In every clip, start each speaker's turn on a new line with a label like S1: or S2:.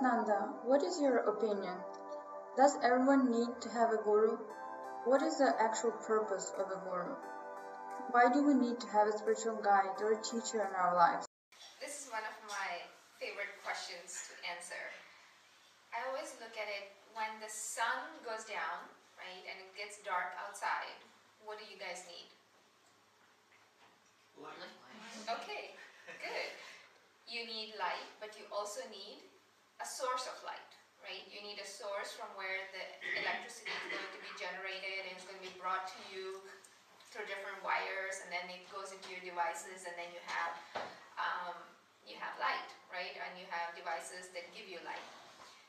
S1: Alaknanda, what is your opinion? Does everyone need to have a guru? What is the actual purpose of a guru? Why do we need to have a spiritual guide or a teacher in our lives?
S2: This is one of my favorite questions to answer. I always look at it when the sun goes down, right, and it gets dark outside. What do you guys need?
S3: Light.
S2: Okay, good. You need light, but you also need a source of light, right? You need a source from where the electricity is going to be generated and it's going to be brought to you through different wires, and then it goes into your devices, and then you have um, you have light, right? And you have devices that give you light.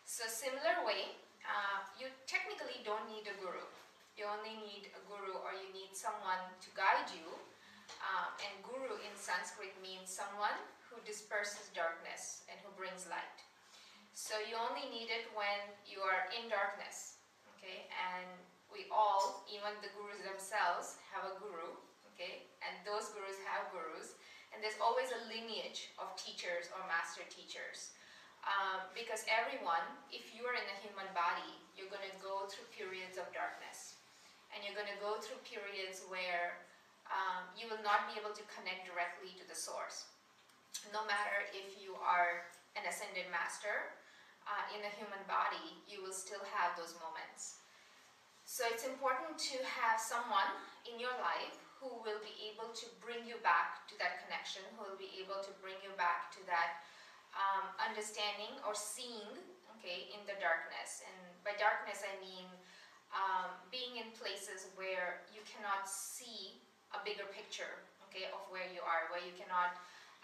S2: So similar way, uh, you technically don't need a guru. You only need a guru, or you need someone to guide you. Um, and guru in Sanskrit means someone who disperses darkness and who brings light. So you only need it when you are in darkness, okay? And we all, even the gurus themselves, have a guru, okay? And those gurus have gurus. And there's always a lineage of teachers or master teachers. Um, because everyone, if you are in a human body, you're going to go through periods of darkness. And you're going to go through periods where um, you will not be able to connect directly to the source. No matter if you are an ascended master uh, in the human body, you will still have those moments. So it's important to have someone in your life who will be able to bring you back to that connection, who will be able to bring you back to that um, understanding or seeing, okay, in the darkness. And by darkness, I mean um, being in places where you cannot see a bigger picture, okay, of where you are, where you cannot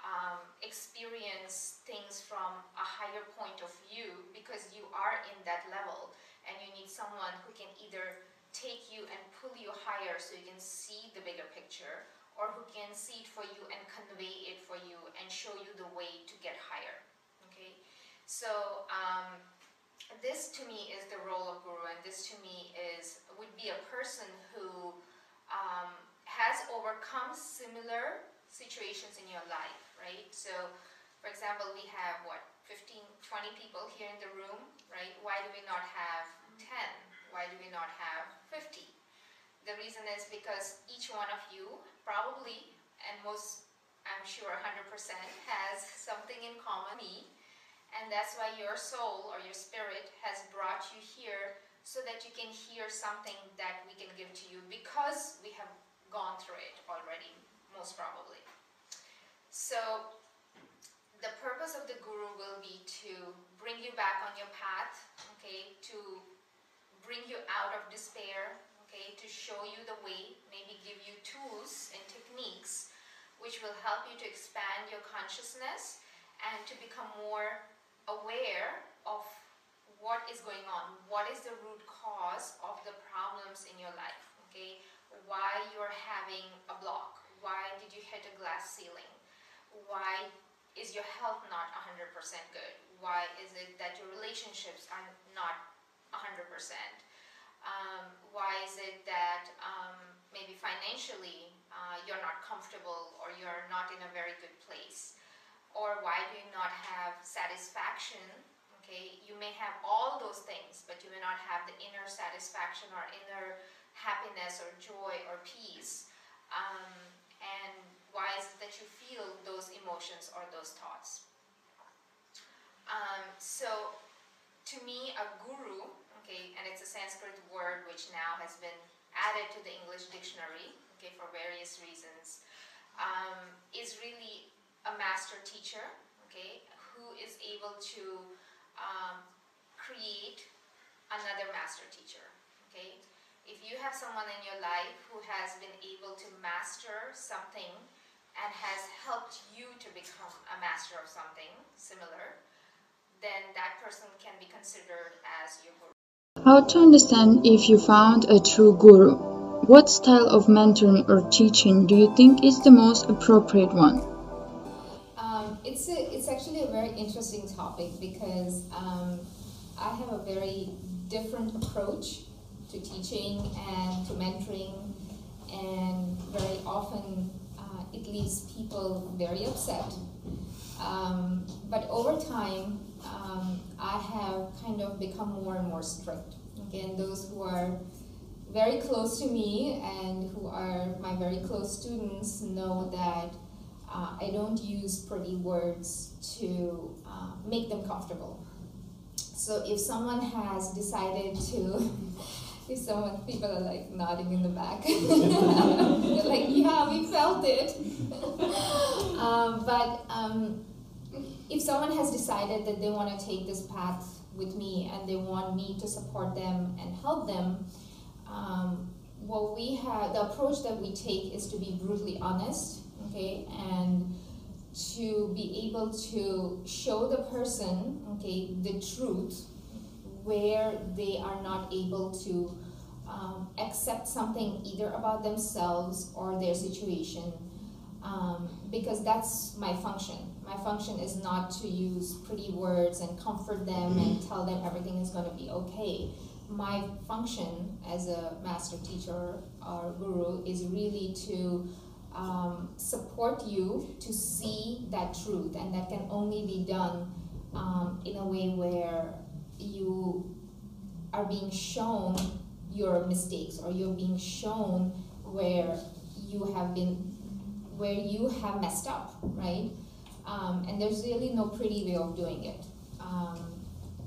S2: um, experience things from a higher point of view because you are in that level and you need someone who can either take you and pull you higher so you can see the bigger picture or who can see it for you and convey it for you and show you the way to get higher okay? So um, this to me is the role of guru and this to me is would be a person who um, has overcome similar situations in your life right? So, for example, we have what 15, 20 people here in the room, right? Why do we not have 10? Why do we not have 50? The reason is because each one of you probably, and most, I'm sure 100% has something in common me, and that's why your soul or your spirit has brought you here so that you can hear something that we can give to you because we have gone through it already, most probably. So the purpose of the guru will be to bring you back on your path, okay, to bring you out of despair, okay, to show you the way, maybe give you tools and techniques which will help you to expand your consciousness and to become more aware of what is going on, what is the root cause of the problems in your life, okay, why you're having a block, why did you hit a glass ceiling, why is your health not 100% good? Why is it that your relationships are not 100%? Um, why is it that um, maybe financially uh, you're not comfortable or you're not in a very good place? Or why do you not have satisfaction? Okay, you may have all those things, but you may not have the inner satisfaction or inner happiness or joy or peace. Um, and why is it that you feel those emotions or those thoughts? Um, so, to me, a guru, okay, and it's a Sanskrit word which now has been added to the English dictionary, okay, for various reasons, um, is really a master teacher, okay, who is able to um, create another master teacher, okay. If you have someone in your life who has been able to master something and has helped you to become a master of something similar, then that person can be considered as your guru.
S1: How to understand if you found a true guru? What style of mentoring or teaching do you think is the most appropriate one?
S2: Um, it's, a, it's actually a very interesting topic because um, I have a very different approach to teaching and to mentoring, and very often it leaves people very upset. Um, but over time, um, I have kind of become more and more strict. Again, those who are very close to me and who are my very close students know that uh, I don't use pretty words to uh, make them comfortable. So if someone has decided to, if someone, people are like nodding in the back, like, yeah, we felt it. um, but um, if someone has decided that they want to take this path with me and they want me to support them and help them, um, what we have, the approach that we take is to be brutally honest, okay, and to be able to show the person, okay, the truth where they are not able to um, accept something either about themselves or their situation, um, because that's my function. My function is not to use pretty words and comfort them and tell them everything is going to be okay my function as a master teacher or guru is really to um, support you to see that truth, and that can only be done um, in a way where you are being shown your mistakes or you're being shown where you have been where you have messed up right? Um, and there's really no pretty way of doing it. Um,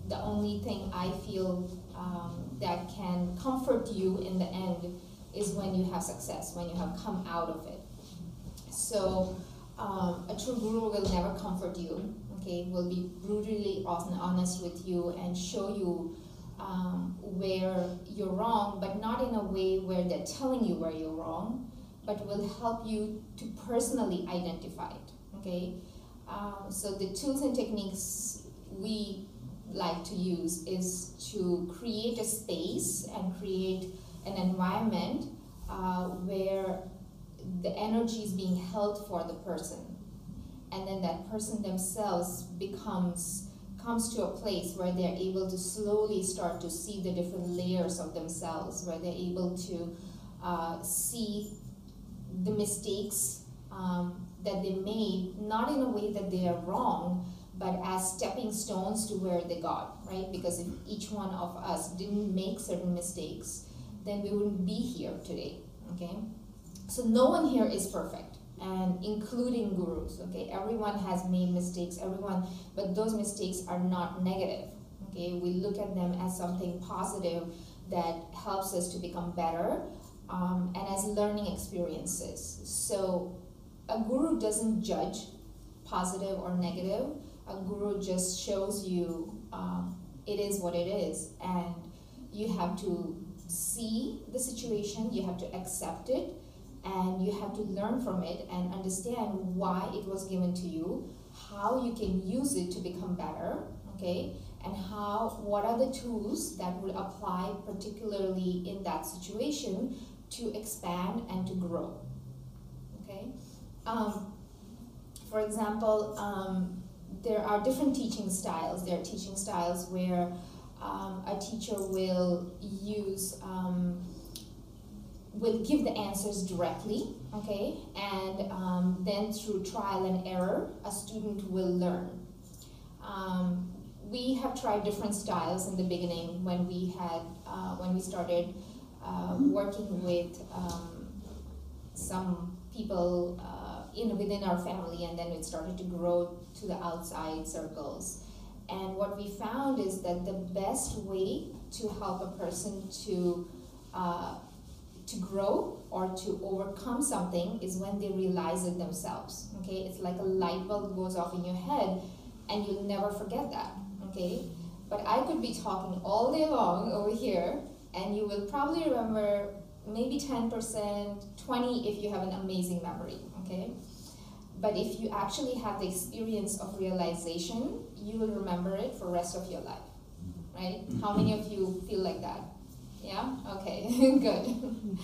S2: the only thing i feel um, that can comfort you in the end is when you have success, when you have come out of it. So um, a true guru will never comfort you, okay, will be brutally honest with you and show you um, where you're wrong, but not in a way where they're telling you where you're wrong, but will help you to personally identify it, okay? Um, so the tools and techniques we like to use is to create a space and create an environment uh, where the energy is being held for the person and then that person themselves becomes comes to a place where they're able to slowly start to see the different layers of themselves where they're able to uh, see the mistakes um, that they made not in a way that they are wrong but as stepping stones to where they got, right? Because if each one of us didn't make certain mistakes, then we wouldn't be here today, okay? So no one here is perfect, and including gurus, okay? Everyone has made mistakes, everyone, but those mistakes are not negative, okay? We look at them as something positive that helps us to become better um, and as learning experiences. So a guru doesn't judge positive or negative a guru just shows you um, it is what it is and you have to see the situation you have to accept it and you have to learn from it and understand why it was given to you how you can use it to become better okay and how what are the tools that will apply particularly in that situation to expand and to grow okay um, for example um, there are different teaching styles. There are teaching styles where um, a teacher will use, um, will give the answers directly, okay, and um, then through trial and error, a student will learn. Um, we have tried different styles in the beginning when we had, uh, when we started uh, working with um, some people. Uh, in within our family, and then it started to grow to the outside circles. And what we found is that the best way to help a person to uh, to grow or to overcome something is when they realize it themselves. Okay, it's like a light bulb goes off in your head, and you'll never forget that. Okay, but I could be talking all day long over here, and you will probably remember maybe 10%, 20 if you have an amazing memory okay? But if you actually have the experience of realization, you will remember it for the rest of your life, right? How many of you feel like that? Yeah? Okay, good.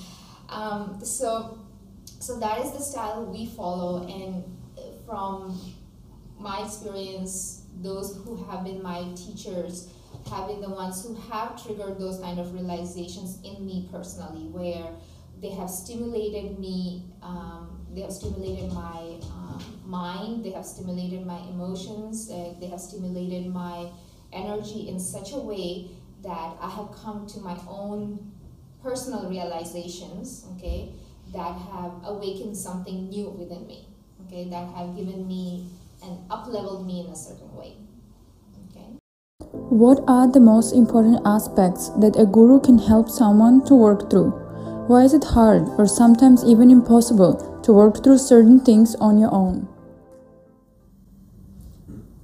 S2: Um, so, so that is the style we follow, and from my experience, those who have been my teachers have been the ones who have triggered those kind of realizations in me personally, where they have stimulated me, um, they have stimulated my um, mind, they have stimulated my emotions, uh, they have stimulated my energy in such a way that I have come to my own personal realizations, okay, that have awakened something new within me, okay, that have given me and up-leveled me in a certain way. Okay.
S1: What are the most important aspects that a guru can help someone to work through? Why is it hard or sometimes even impossible to work through certain things on your own?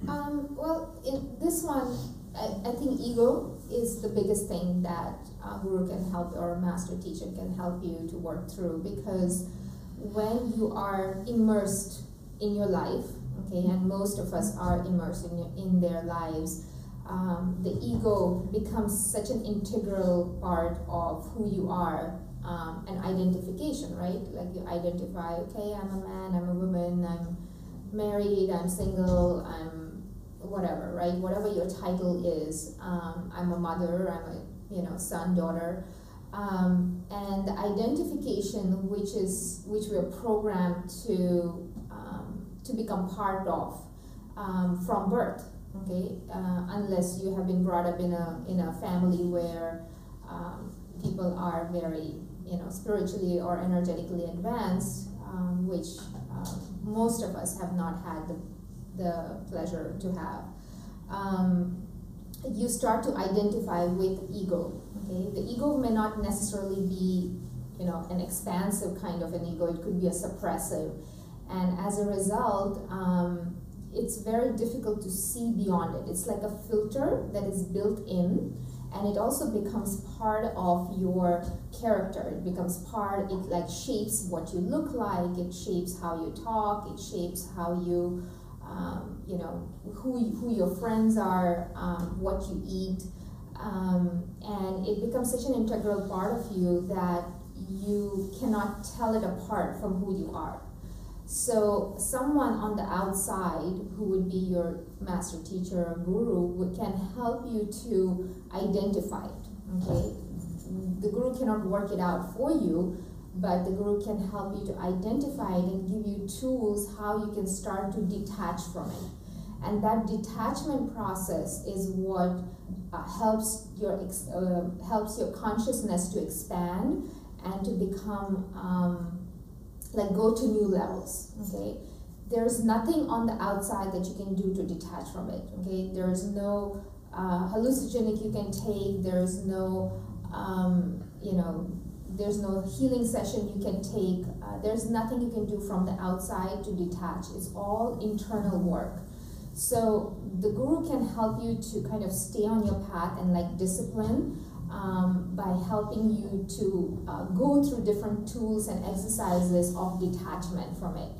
S2: Um, well, in this one, I, I think ego is the biggest thing that a guru can help or master teacher can help you to work through because when you are immersed in your life, okay, and most of us are immersed in, in their lives, um, the ego becomes such an integral part of who you are um, an identification, right? Like you identify, okay, I'm a man, I'm a woman, I'm married, I'm single, I'm whatever, right? Whatever your title is, um, I'm a mother, I'm a you know son, daughter, um, and identification, which is which we're programmed to um, to become part of um, from birth, okay? Uh, unless you have been brought up in a in a family where um, people are very you know spiritually or energetically advanced, um, which most of us have not had the, the pleasure to have. Um, you start to identify with ego. Okay, the ego may not necessarily be you know an expansive kind of an ego. It could be a suppressive, and as a result. Um, it's very difficult to see beyond it. It's like a filter that is built in and it also becomes part of your character it becomes part it like shapes what you look like it shapes how you talk it shapes how you um, you know who, who your friends are um, what you eat um, and it becomes such an integral part of you that you cannot tell it apart from who you are so someone on the outside who would be your master teacher or guru can help you to identify it. Okay, the guru cannot work it out for you, but the guru can help you to identify it and give you tools how you can start to detach from it. And that detachment process is what uh, helps your uh, helps your consciousness to expand and to become um, like go to new levels. Okay, there's nothing on the outside that you can do to detach from it. Okay, there's no uh, hallucinogenic you can take. There's no um, you know there's no healing session you can take. Uh, there's nothing you can do from the outside to detach. It's all internal work. So the guru can help you to kind of stay on your path and like discipline um, by helping you to uh, go through different tools and exercises of detachment from it.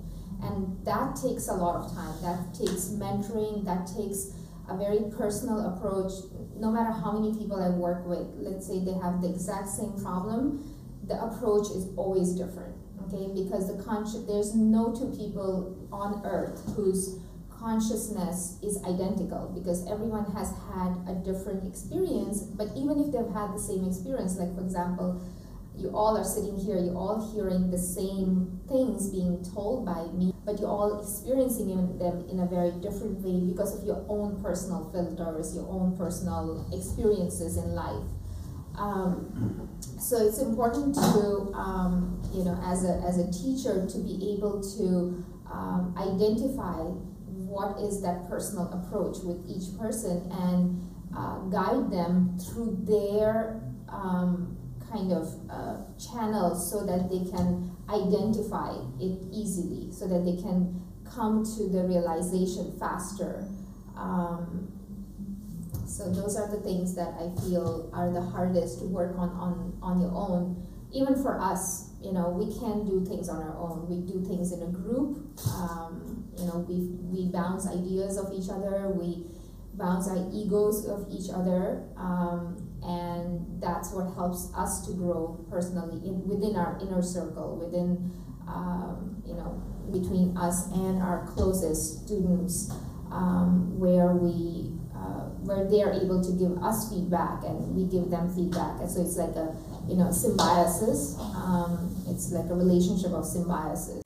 S2: And that takes a lot of time. That takes mentoring, that takes a very personal approach. No matter how many people I work with, let's say they have the exact same problem, the approach is always different. Okay, because the conscious there's no two people on earth whose consciousness is identical because everyone has had a different experience but even if they've had the same experience like for example you all are sitting here you're all hearing the same things being told by me but you're all experiencing them in a very different way because of your own personal filters your own personal experiences in life um, so it's important to um, you know as a, as a teacher to be able to um, identify what is that personal approach with each person and uh, guide them through their um, kind of uh, channels so that they can identify it easily, so that they can come to the realization faster. Um, so those are the things that I feel are the hardest to work on on, on your own. Even for us, you know, we can do things on our own. We do things in a group. Um, you know we we bounce ideas of each other we bounce our egos of each other um, and that's what helps us to grow personally in, within our inner circle within um, you know between us and our closest students um, where we uh, where they're able to give us feedback and we give them feedback and so it's like a you know symbiosis. Um, it's like a relationship of symbiosis